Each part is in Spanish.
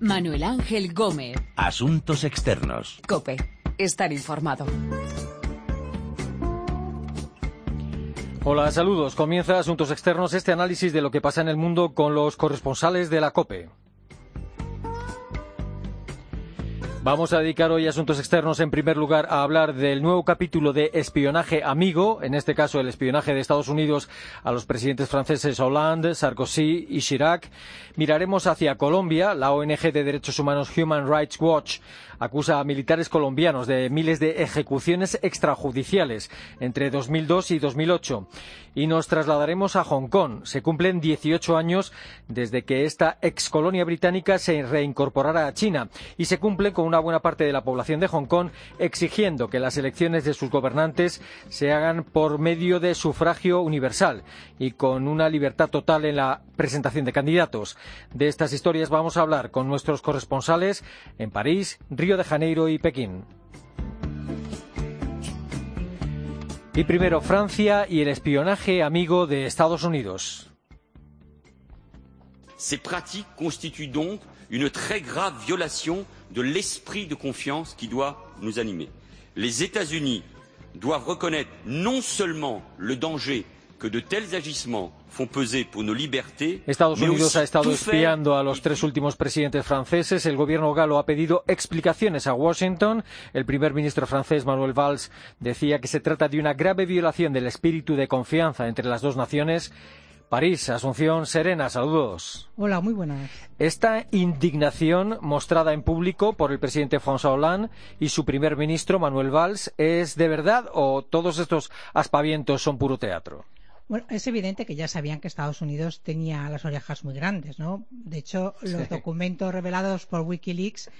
Manuel Ángel Gómez. Asuntos externos. Cope. Estar informado. Hola, saludos. Comienza Asuntos Externos, este análisis de lo que pasa en el mundo con los corresponsales de la COPE. Vamos a dedicar hoy asuntos externos en primer lugar a hablar del nuevo capítulo de espionaje amigo, en este caso el espionaje de Estados Unidos a los presidentes franceses Hollande, Sarkozy y Chirac. Miraremos hacia Colombia. La ONG de Derechos Humanos Human Rights Watch acusa a militares colombianos de miles de ejecuciones extrajudiciales entre 2002 y 2008. Y nos trasladaremos a Hong Kong. Se cumplen 18 años desde que esta excolonia británica se reincorporara a China y se cumple con una buena parte de la población de Hong Kong exigiendo que las elecciones de sus gobernantes se hagan por medio de sufragio universal y con una libertad total en la presentación de candidatos. De estas historias vamos a hablar con nuestros corresponsales en París, Río de Janeiro y Pekín. Y primero Francia y el espionaje amigo de Estados Unidos. Une très grave violation de l'esprit de confiance qui doit nous animer. Les États-Unis doivent reconnaître non seulement le danger que de tels agissements font peser pour nos libertés, Estados Unidos ha estado espiando a los tres últimos presidentes franceses. El gobierno galo ha pedido explicaciones a Washington. El primer ministro francés, Manuel Valls, decía que se trata de una grave violación del espíritu de confianza entre las dos naciones. París, Asunción Serena, saludos. Hola, muy buenas. Esta indignación mostrada en público por el presidente François Hollande y su primer ministro, Manuel Valls, ¿es de verdad o todos estos aspavientos son puro teatro? Bueno, es evidente que ya sabían que Estados Unidos tenía las orejas muy grandes, ¿no? De hecho, los Sí. documentos revelados por Wikileaks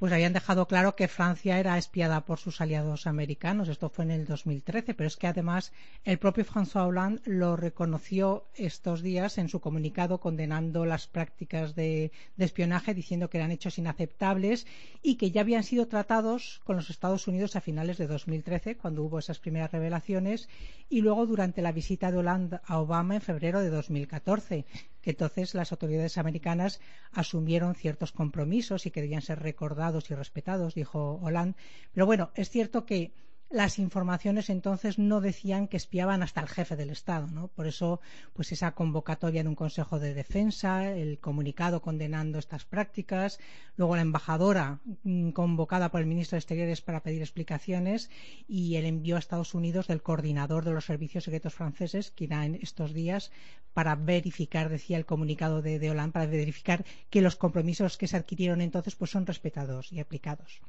pues habían dejado claro que Francia era espiada por sus aliados americanos. Esto fue en el 2013, pero es que además el propio François Hollande lo reconoció estos días en su comunicado condenando las prácticas de, de espionaje, diciendo que eran hechos inaceptables y que ya habían sido tratados con los Estados Unidos a finales de 2013, cuando hubo esas primeras revelaciones, y luego durante la visita de Hollande a Obama en febrero de 2014 que entonces las autoridades americanas asumieron ciertos compromisos y que debían ser recordados y respetados, dijo Hollande. Pero bueno, es cierto que las informaciones entonces no decían que espiaban hasta el jefe del Estado, ¿no? Por eso, pues esa convocatoria en un Consejo de Defensa, el comunicado condenando estas prácticas, luego la embajadora mm, convocada por el ministro de Exteriores para pedir explicaciones y el envío a Estados Unidos del coordinador de los servicios secretos franceses, que irá en estos días para verificar, decía el comunicado de, de Hollande, para verificar que los compromisos que se adquirieron entonces pues son respetados y aplicados.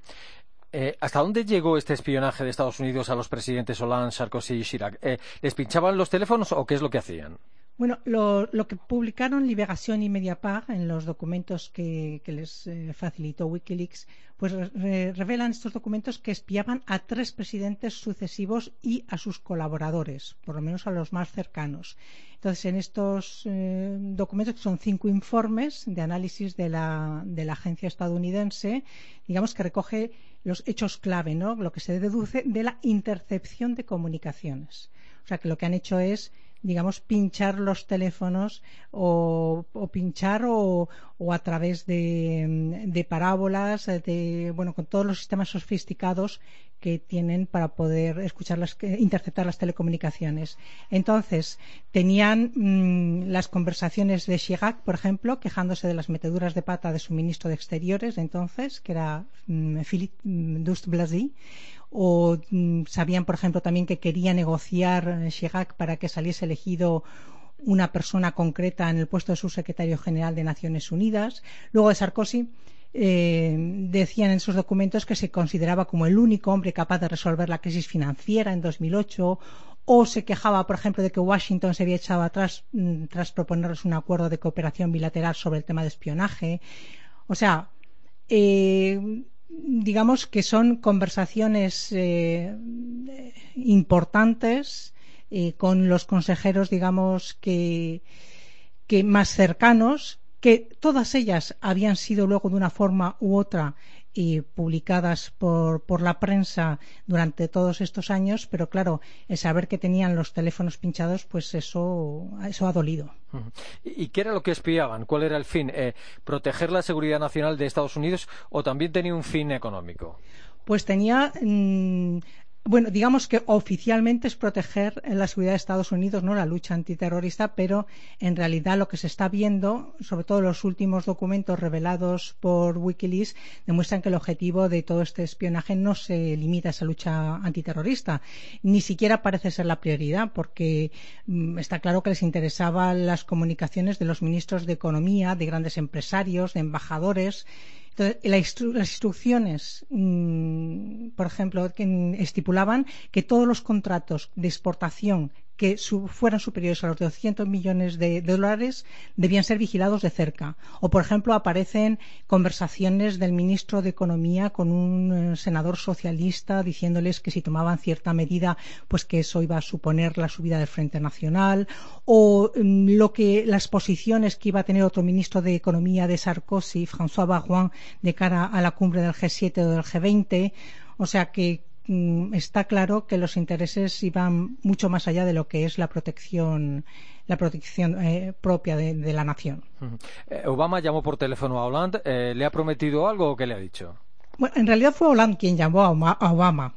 Eh, ¿Hasta dónde llegó este espionaje de Estados Unidos a los presidentes Hollande, Sarkozy y Chirac? Eh, ¿Les pinchaban los teléfonos o qué es lo que hacían? Bueno, lo, que publicaron Liberación y Mediapart en los documentos que, les eh, facilitó Wikileaks, pues re- revelan estos documentos que espiaban a tres presidentes sucesivos y a sus colaboradores, por lo menos a los más cercanos. Entonces, en estos documentos, que son cinco informes de análisis de la, de la agencia estadounidense, digamos que recoge los hechos clave, ¿no? Lo que se deduce de la intercepción de comunicaciones. O sea, que lo que han hecho es digamos, pinchar los teléfonos o, pinchar o, o, a través de, de, parábolas, de, bueno, con todos los sistemas sofisticados que tienen para poder escuchar las, interceptar las telecomunicaciones. Entonces, tenían mmm, las conversaciones de Chirac, por ejemplo, quejándose de las meteduras de pata de su ministro de Exteriores entonces, que era mmm, Philippe Douste-Blazy, o mmm, sabían, por ejemplo, también que quería negociar Chirac para que saliese elegido una persona concreta en el puesto de subsecretario general de Naciones Unidas. Luego de Sarkozy, eh, decían en sus documentos que se consideraba como el único hombre capaz de resolver la crisis financiera en 2008 o se quejaba, por ejemplo, de que Washington se había echado atrás mmm, tras proponerles un acuerdo de cooperación bilateral sobre el tema de espionaje. O sea, eh, digamos que son conversaciones eh, importantes eh, con los consejeros, digamos, que, que más cercanos, que todas ellas habían sido luego de una forma u otra y publicadas por, por la prensa durante todos estos años, pero claro, el saber que tenían los teléfonos pinchados, pues eso, eso ha dolido. ¿Y qué era lo que espiaban? ¿Cuál era el fin? Eh, ¿Proteger la seguridad nacional de Estados Unidos o también tenía un fin económico? Pues tenía mm, bueno, digamos que oficialmente es proteger la seguridad de Estados Unidos, no la lucha antiterrorista, pero en realidad lo que se está viendo, sobre todo los últimos documentos revelados por Wikileaks, demuestran que el objetivo de todo este espionaje no se limita a esa lucha antiterrorista, ni siquiera parece ser la prioridad, porque mm, está claro que les interesaban las comunicaciones de los ministros de Economía, de grandes empresarios, de embajadores, las instrucciones, mm, por ejemplo, que estipulaban que todos los contratos de exportación que fueran superiores a los 200 millones de, dólares debían ser vigilados de cerca. O, por ejemplo, aparecen conversaciones del ministro de Economía con un eh, senador socialista diciéndoles que si tomaban cierta medida, pues que eso iba a suponer la subida del Frente Nacional. O mm, lo que las posiciones que iba a tener otro ministro de Economía de Sarkozy, François Barouin, de cara a la cumbre del G7 o del G20. O sea que está claro que los intereses iban mucho más allá de lo que es la protección la protección eh, propia de, la nación. Eh, Obama llamó por teléfono a Hollande. Eh, ¿Le ha prometido algo o qué le ha dicho? Bueno, en realidad fue Hollande quien llamó a Obama.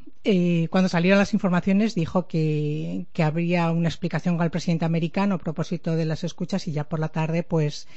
cuando salieron las informaciones dijo que, que habría una explicación al presidente americano a propósito de las escuchas y ya por la tarde pues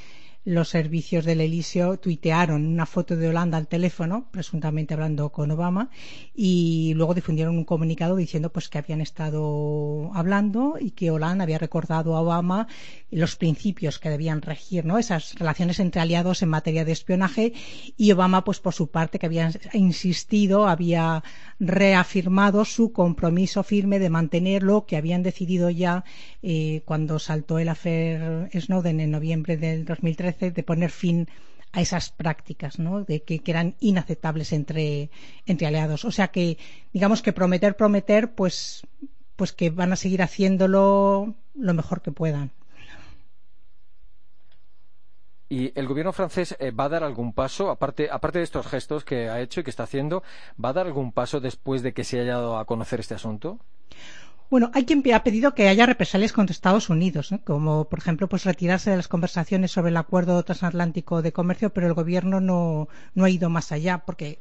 los servicios del Eliseo tuitearon una foto de Holanda al teléfono, presuntamente hablando con Obama, y luego difundieron un comunicado diciendo pues que habían estado hablando y que Holanda había recordado a Obama los principios que debían regir, ¿no? Esas relaciones entre aliados en materia de espionaje y Obama, pues por su parte, que había insistido, había reafirmado su compromiso firme de mantener lo que habían decidido ya eh, cuando saltó el afer Snowden en noviembre del 2013 de poner fin a esas prácticas, ¿no? De que, eran inaceptables entre, entre aliados. O sea que, digamos que prometer, prometer, pues, pues que van a seguir haciéndolo lo mejor que puedan. ¿Y el gobierno francés eh, va a dar algún paso, aparte, aparte de estos gestos que ha hecho y que está haciendo, va a dar algún paso después de que se haya dado a conocer este asunto? Bueno, hay quien ha pedido que haya represalias contra Estados Unidos, como por ejemplo pues retirarse de las conversaciones sobre el acuerdo transatlántico de comercio, pero el gobierno no, no ha ido más allá, porque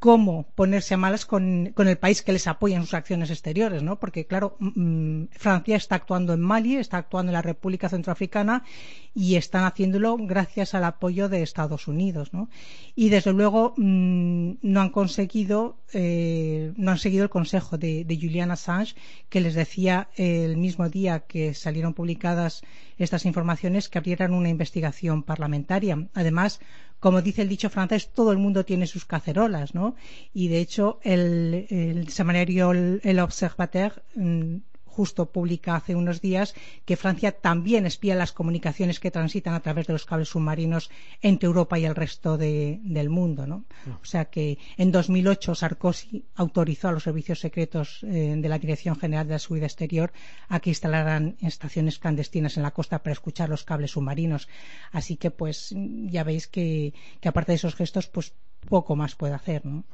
cómo ponerse a malas con, el país que les apoya en sus acciones exteriores, ¿no? Porque, claro, mm, Francia está actuando en Mali, está actuando en la República Centroafricana y están haciéndolo gracias al apoyo de Estados Unidos, ¿no? Y, desde luego, mm, no han conseguido, eh, no han seguido el consejo de, de Julian Assange, que les decía el mismo día que salieron publicadas estas informaciones que abrieran una investigación parlamentaria. Además, como dice el dicho francés, todo el mundo tiene sus cacerolas, ¿no? Y de hecho, el, el semanario El Observateur mm, justo publica hace unos días que Francia también espía las comunicaciones que transitan a través de los cables submarinos entre Europa y el resto del mundo. ¿no? O sea que en 2008 Sarkozy autorizó a los servicios secretos eh, de la Dirección General de la Seguridad Exterior a que instalaran estaciones clandestinas en la costa para escuchar los cables submarinos. Así que pues ya veis que, que aparte de esos gestos pues poco más puede hacer. ¿no?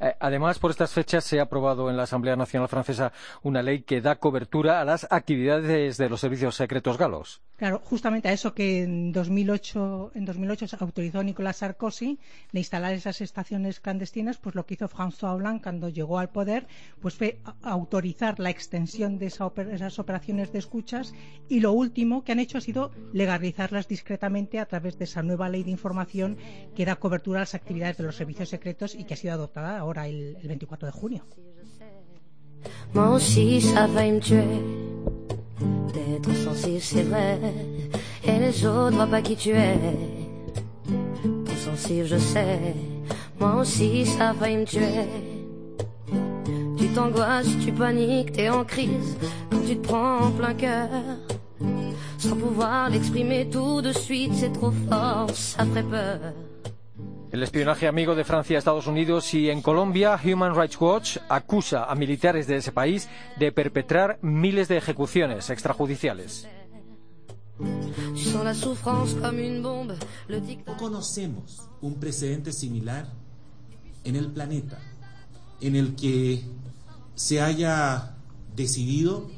Eh, además, por estas fechas se ha aprobado en la Asamblea Nacional Francesa una ley que da cobertura a las actividades de los servicios secretos galos. Claro, justamente a eso que en 2008, en 2008 se autorizó Nicolás Sarkozy de instalar esas estaciones clandestinas, pues lo que hizo François Hollande cuando llegó al poder, pues fue autorizar la extensión de esas operaciones de escuchas y lo último que han hecho ha sido legalizarlas discretamente a través de esa nueva ley de información que da cobertura a las actividades de los servicios secretos y que ha sido adoptada ahora el, el 24 de junio. D'être sensible, c'est vrai. Et les autres voient pas qui tu es. T'es sensible, je sais. Moi aussi, ça a failli me tuer. Tu t'angoisses, tu paniques, t'es en crise. Quand tu te prends en plein cœur. Sans pouvoir l'exprimer tout de suite, c'est trop fort, ça ferait peur. El espionaje amigo de Francia a Estados Unidos y en Colombia, Human Rights Watch acusa a militares de ese país de perpetrar miles de ejecuciones extrajudiciales. conocemos un precedente similar en el planeta en el que se haya decidido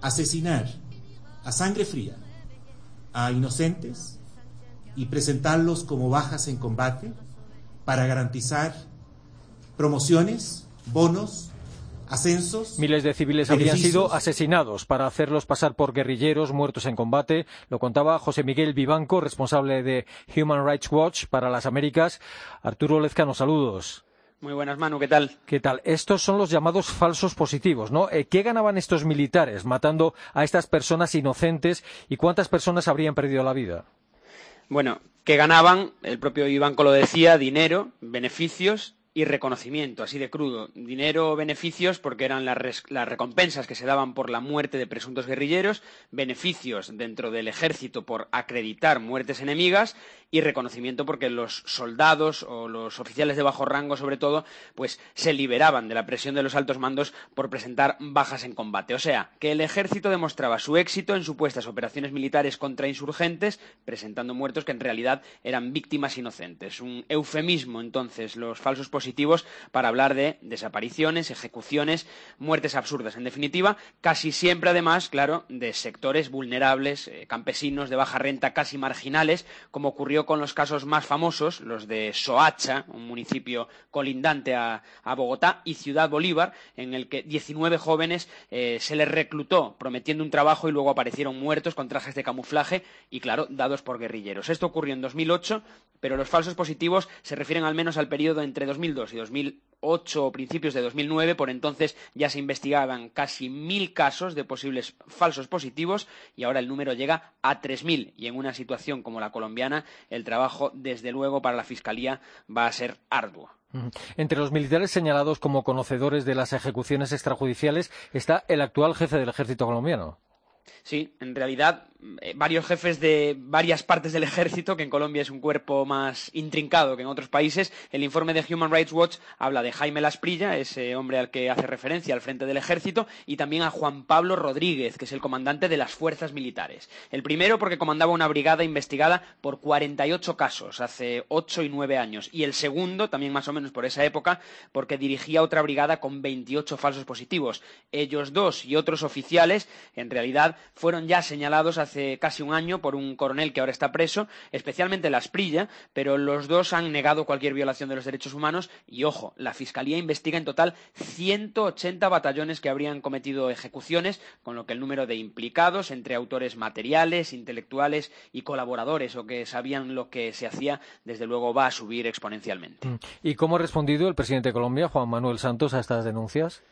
asesinar a sangre fría a inocentes y presentarlos como bajas en combate para garantizar promociones, bonos, ascensos. Miles de civiles habrían sido asesinados para hacerlos pasar por guerrilleros muertos en combate. Lo contaba José Miguel Vivanco, responsable de Human Rights Watch para las Américas. Arturo Lezcano, saludos. Muy buenas, Manu, ¿qué tal? ¿Qué tal? Estos son los llamados falsos positivos, ¿no? Eh, ¿Qué ganaban estos militares matando a estas personas inocentes y cuántas personas habrían perdido la vida? Bueno, ¿qué ganaban, el propio Ivanco lo decía, dinero, beneficios y reconocimiento, así de crudo. Dinero beneficios porque eran las, recompensas que se daban por la muerte de presuntos guerrilleros, beneficios dentro del ejército por acreditar muertes enemigas y reconocimiento porque los soldados o los oficiales de bajo rango, sobre todo, pues se liberaban de la presión de los altos mandos por presentar bajas en combate. O sea, que el ejército demostraba su éxito en supuestas operaciones militares contra insurgentes, presentando muertos que en realidad eran víctimas inocentes. Un eufemismo, entonces, los falsos positivos para hablar de desapariciones, ejecuciones, muertes absurdas. En definitiva, casi siempre, además, claro, de sectores vulnerables, eh, campesinos de baja renta, casi marginales, como ocurrió con los casos más famosos, los de Soacha, un municipio colindante a, Bogotá, y Ciudad Bolívar, en el que 19 jóvenes eh, se les reclutó prometiendo un trabajo y luego aparecieron muertos con trajes de camuflaje y, claro, dados por guerrilleros. Esto ocurrió en 2008, pero los falsos positivos se refieren al menos al periodo entre 2002 y 2008 o principios de 2009. Por entonces ya se investigaban casi mil casos de posibles falsos positivos y ahora el número llega a 3.000. Y en una situación como la colombiana, el trabajo, desde luego, para la Fiscalía va a ser arduo. Entre los militares señalados como conocedores de las ejecuciones extrajudiciales está el actual jefe del ejército colombiano. Sí, en realidad eh, varios jefes de varias partes del ejército, que en Colombia es un cuerpo más intrincado que en otros países. El informe de Human Rights Watch habla de Jaime Lasprilla, ese hombre al que hace referencia al frente del ejército, y también a Juan Pablo Rodríguez, que es el comandante de las fuerzas militares. El primero porque comandaba una brigada investigada por 48 casos hace ocho y nueve años, y el segundo, también más o menos por esa época, porque dirigía otra brigada con 28 falsos positivos. Ellos dos y otros oficiales, en realidad, fueron ya señalados hace casi un año por un coronel que ahora está preso, especialmente la Asprilla, pero los dos han negado cualquier violación de los derechos humanos y, ojo, la Fiscalía investiga en total 180 batallones que habrían cometido ejecuciones, con lo que el número de implicados entre autores materiales, intelectuales y colaboradores o que sabían lo que se hacía, desde luego va a subir exponencialmente. Mm. ¿Y cómo ha respondido el presidente de Colombia, Juan Manuel Santos, a estas denuncias?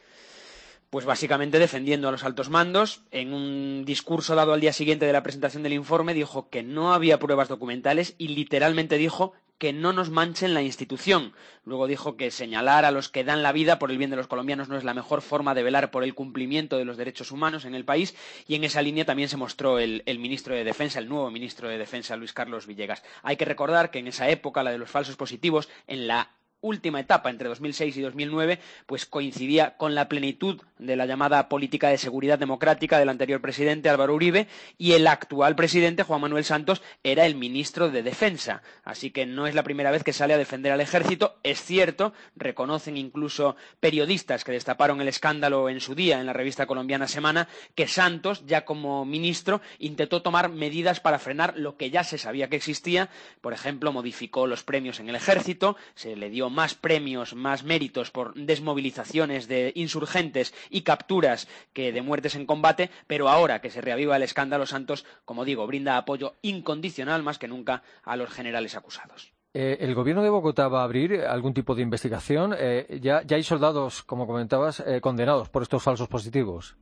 Pues básicamente defendiendo a los altos mandos. En un discurso dado al día siguiente de la presentación del informe dijo que no había pruebas documentales y literalmente dijo que no nos manchen la institución. Luego dijo que señalar a los que dan la vida por el bien de los colombianos no es la mejor forma de velar por el cumplimiento de los derechos humanos en el país y en esa línea también se mostró el, el, ministro de Defensa, el nuevo ministro de Defensa, Luis Carlos Villegas. Hay que recordar que en esa época, la de los falsos positivos, en la última etapa, entre 2006 y 2009, pues coincidía con la plenitud de la llamada política de seguridad democrática del anterior presidente Álvaro Uribe y el actual presidente Juan Manuel Santos era el ministro de Defensa. Así que no es la primera vez que sale a defender al ejército. Es cierto, reconocen incluso periodistas que destaparon el escándalo en su día en la revista colombiana Semana, que Santos, ya como ministro, intentó tomar medidas para frenar lo que ya se sabía que existía. Por ejemplo, modificó los premios en el ejército, se le dio más premios, más méritos por desmovilizaciones de insurgentes y capturas que de muertes en combate, pero ahora que se reaviva el escándalo Santos, como digo, brinda apoyo incondicional más que nunca a los generales acusados. Eh, ¿El gobierno de Bogotá va a abrir algún tipo de investigación? Eh, ya, hay soldados, como comentabas, eh, condenados por estos falsos positivos.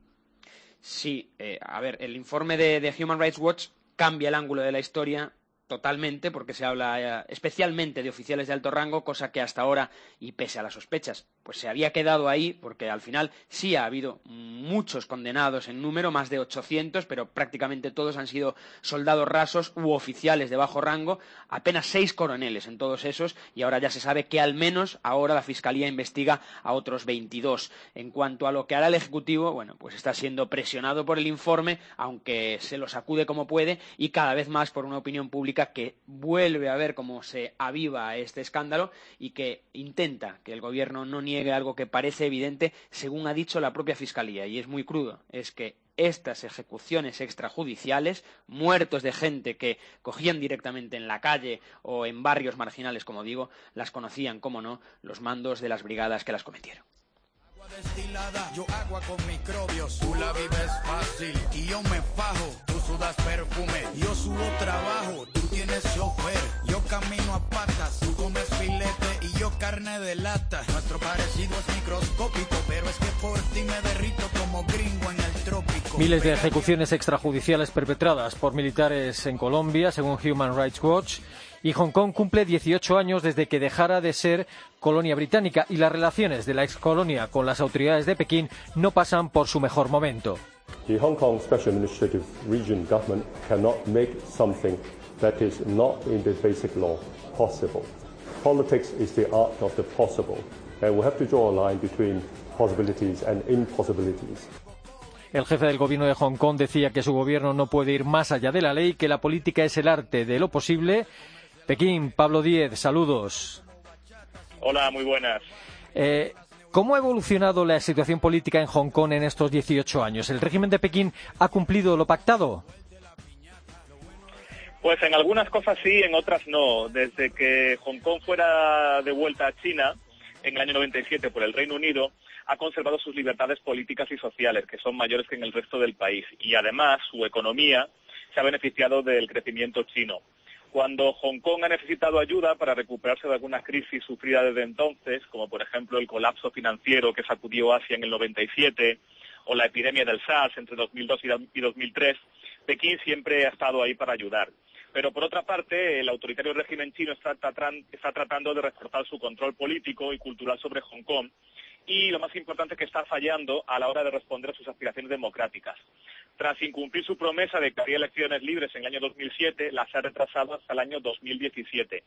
Sí, a ver, el informe de Human Rights Watch cambia el ángulo de la historia totalmente, porque se habla eh, especialmente de oficiales de alto rango, cosa que hasta ahora, y pese a las sospechas, pues se había quedado ahí porque al final sí ha habido muchos condenados en número, más de 800, pero prácticamente todos han sido soldados rasos u oficiales de bajo rango, apenas seis coroneles en todos esos y ahora ya se sabe que al menos ahora la Fiscalía investiga a otros 22. En cuanto a lo que hará el Ejecutivo, bueno, pues está siendo presionado por el informe, aunque se lo sacude como puede y cada vez más por una opinión pública que vuelve a ver cómo se aviva este escándalo y que intenta que el gobierno no niegue algo que parece evidente, según ha dicho la propia Fiscalía, y es muy crudo, es que estas ejecuciones extrajudiciales, muertos de gente que cogían directamente en la calle o en barrios marginales, como digo, las conocían, como no, los mandos de las brigadas que las cometieron. destilada, yo agua con microbios. Tú la vives fácil me fajo. Sudas perfume, yo subo trabajo. Tú tienes chofer, yo camino a patas. Tú comes filete y yo carne de lata. Nuestro parecido es microscópico, pero es que por ti me derrito como gringo en el trópico. Miles de ejecuciones extrajudiciales perpetradas por militares en Colombia, según Human Rights Watch. Y Hong Kong cumple 18 años desde que dejara de ser colonia británica y las relaciones de la excolonia con las autoridades de Pekín no pasan por su mejor momento. The Hong Kong Special Administrative Region government cannot make something that is not in the basic law possible. Politics is the art of the possible, and we have to draw a line between possibilities and impossibilities. El jefe del gobierno de Hong Kong decía que su gobierno no puede ir más allá de la ley, que la política es el arte de lo posible. Pekín, Pablo Díez, saludos. Hola, muy buenas. Eh, ¿Cómo ha evolucionado la situación política en Hong Kong en estos 18 años? ¿El régimen de Pekín ha cumplido lo pactado? Pues en algunas cosas sí, en otras no. Desde que Hong Kong fuera de vuelta a China en el año 97 por el Reino Unido, ha conservado sus libertades políticas y sociales, que son mayores que en el resto del país. Y además, su economía se ha beneficiado del crecimiento chino. Cuando Hong Kong ha necesitado ayuda para recuperarse de alguna crisis sufrida desde entonces, como por ejemplo el colapso financiero que sacudió Asia en el 97 o la epidemia del SARS entre 2002 y 2003, Pekín siempre ha estado ahí para ayudar. Pero por otra parte, el autoritario régimen chino está, está tratando de reforzar su control político y cultural sobre Hong Kong y lo más importante es que está fallando a la hora de responder a sus aspiraciones democráticas. Tras incumplir su promesa de que habría elecciones libres en el año 2007, las ha retrasado hasta el año 2017.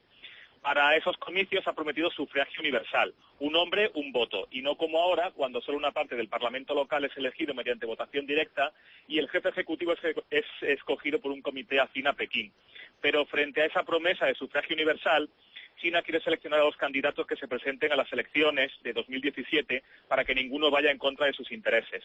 Para esos comicios ha prometido sufragio universal, un hombre, un voto, y no como ahora, cuando solo una parte del Parlamento local es elegido mediante votación directa y el jefe ejecutivo es, es escogido por un comité afín a Pekín. Pero frente a esa promesa de sufragio universal, China quiere seleccionar a los candidatos que se presenten a las elecciones de 2017 para que ninguno vaya en contra de sus intereses.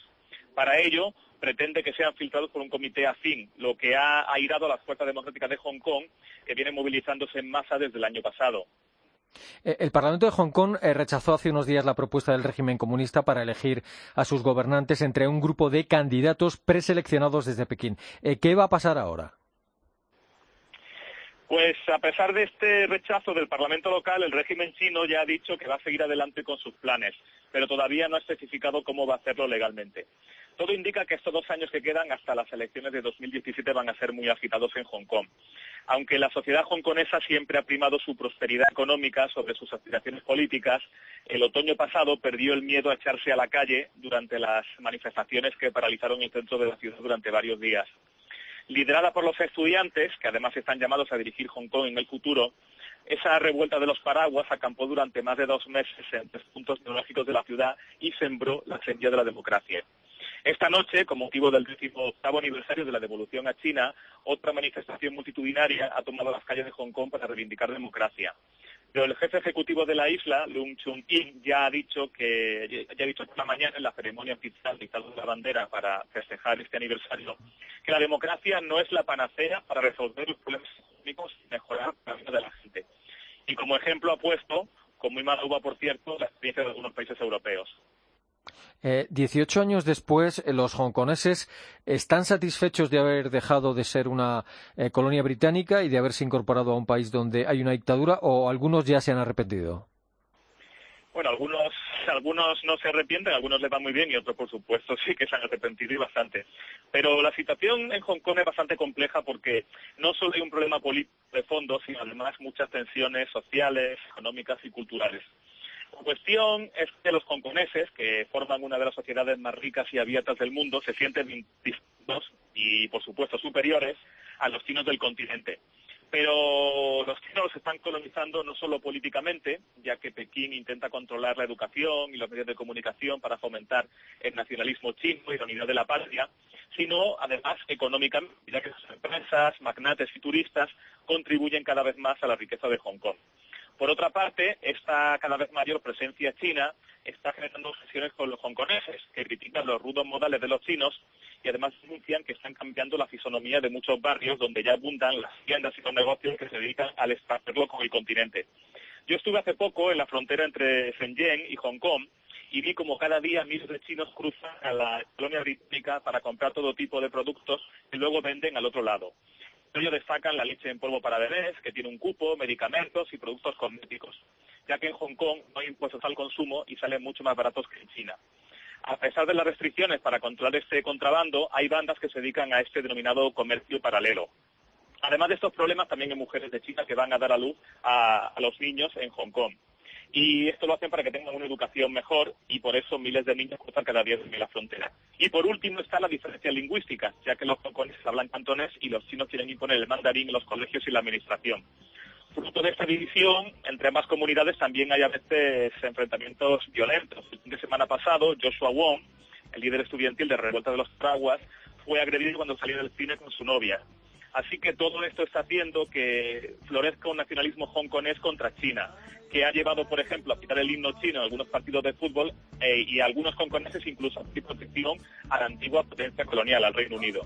Para ello, pretende que sean filtrados por un comité afín, lo que ha airado a las fuerzas democráticas de Hong Kong, que vienen movilizándose en masa desde el año pasado. Eh, el Parlamento de Hong Kong eh, rechazó hace unos días la propuesta del régimen comunista para elegir a sus gobernantes entre un grupo de candidatos preseleccionados desde Pekín. Eh, ¿Qué va a pasar ahora? Pues a pesar de este rechazo del Parlamento local, el régimen chino ya ha dicho que va a seguir adelante con sus planes, pero todavía no ha especificado cómo va a hacerlo legalmente. Todo indica que estos dos años que quedan hasta las elecciones de 2017 van a ser muy agitados en Hong Kong. Aunque la sociedad hongkonesa siempre ha primado su prosperidad económica sobre sus aspiraciones políticas, el otoño pasado perdió el miedo a echarse a la calle durante las manifestaciones que paralizaron el centro de la ciudad durante varios días liderada por los estudiantes, que además están llamados a dirigir Hong Kong en el futuro, esa revuelta de los paraguas acampó durante más de dos meses en tres puntos neurálgicos de la ciudad y sembró la semilla de la democracia. Esta noche, con motivo del octavo aniversario de la devolución a China, otra manifestación multitudinaria ha tomado las calles de Hong Kong para reivindicar democracia. Pero el jefe ejecutivo de la isla, Lung Chung Yin, ya ha dicho que ha dicho la mañana en la ceremonia oficial de la bandera para festejar este aniversario que la democracia no es la panacea para resolver los problemas económicos y mejorar la vida de la gente. Y como ejemplo ha puesto, con muy mala uva por cierto, la experiencia de algunos países europeos. Eh, 18 años después, eh, los hongkoneses están satisfechos de haber dejado de ser una eh, colonia británica y de haberse incorporado a un país donde hay una dictadura o algunos ya se han arrepentido. Bueno, algunos, algunos no se arrepienten, algunos les va muy bien y otros, por supuesto, sí que se han arrepentido y bastante. Pero la situación en Hong Kong es bastante compleja porque no solo hay un problema político de fondo, sino además muchas tensiones sociales, económicas y culturales. La cuestión es que los hongkoneses, que forman una de las sociedades más ricas y abiertas del mundo, se sienten distintos y, por supuesto, superiores a los chinos del continente. Pero los chinos los están colonizando no solo políticamente, ya que Pekín intenta controlar la educación y los medios de comunicación para fomentar el nacionalismo chino y la unidad de la patria, sino además económicamente, ya que sus empresas, magnates y turistas contribuyen cada vez más a la riqueza de Hong Kong. Por otra parte, esta cada vez mayor presencia china está generando obsesiones con los hongkoneses, que critican los rudos modales de los chinos y además denuncian que están cambiando la fisonomía de muchos barrios donde ya abundan las tiendas y los negocios que se dedican al extraerlo con el continente. Yo estuve hace poco en la frontera entre Shenzhen y Hong Kong y vi como cada día miles de chinos cruzan a la colonia británica para comprar todo tipo de productos y luego venden al otro lado. Ellos destacan la leche en polvo para bebés, que tiene un cupo, medicamentos y productos cosméticos, ya que en Hong Kong no hay impuestos al consumo y salen mucho más baratos que en China. A pesar de las restricciones para controlar este contrabando, hay bandas que se dedican a este denominado comercio paralelo. Además de estos problemas, también hay mujeres de China que van a dar a luz a, a los niños en Hong Kong. Y esto lo hacen para que tengan una educación mejor y por eso miles de niños cruzan cada día la frontera. Y por último está la diferencia lingüística, ya que los hongkoneses hablan cantonés y los chinos quieren imponer el mandarín en los colegios y la administración. Fruto de esta división entre ambas comunidades también hay a veces enfrentamientos violentos. El fin de semana pasado, Joshua Wong, el líder estudiantil de Revuelta de los Traguas, fue agredido cuando salió del cine con su novia. Así que todo esto está haciendo que florezca un nacionalismo hongkonés contra China, que ha llevado, por ejemplo, a quitar el himno chino en algunos partidos de fútbol eh, y algunos hongkoneses incluso a protección a la antigua potencia colonial, al Reino Unido.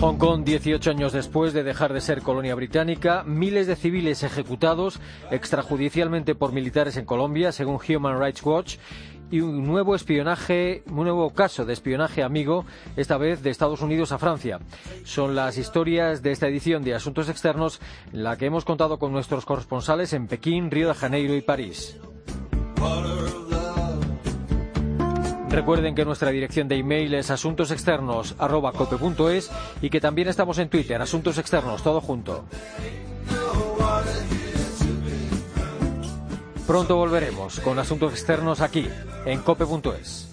Hong Kong, 18 años después de dejar de ser colonia británica, miles de civiles ejecutados extrajudicialmente por militares en Colombia, según Human Rights Watch, y un nuevo espionaje, un nuevo caso de espionaje amigo, esta vez de Estados Unidos a Francia. Son las historias de esta edición de Asuntos Externos, la que hemos contado con nuestros corresponsales en Pekín, Río de Janeiro y París. Recuerden que nuestra dirección de email es asuntosexternos.cope.es y que también estamos en Twitter, Asuntos Externos, todo junto. Pronto volveremos con Asuntos Externos aquí, en cope.es.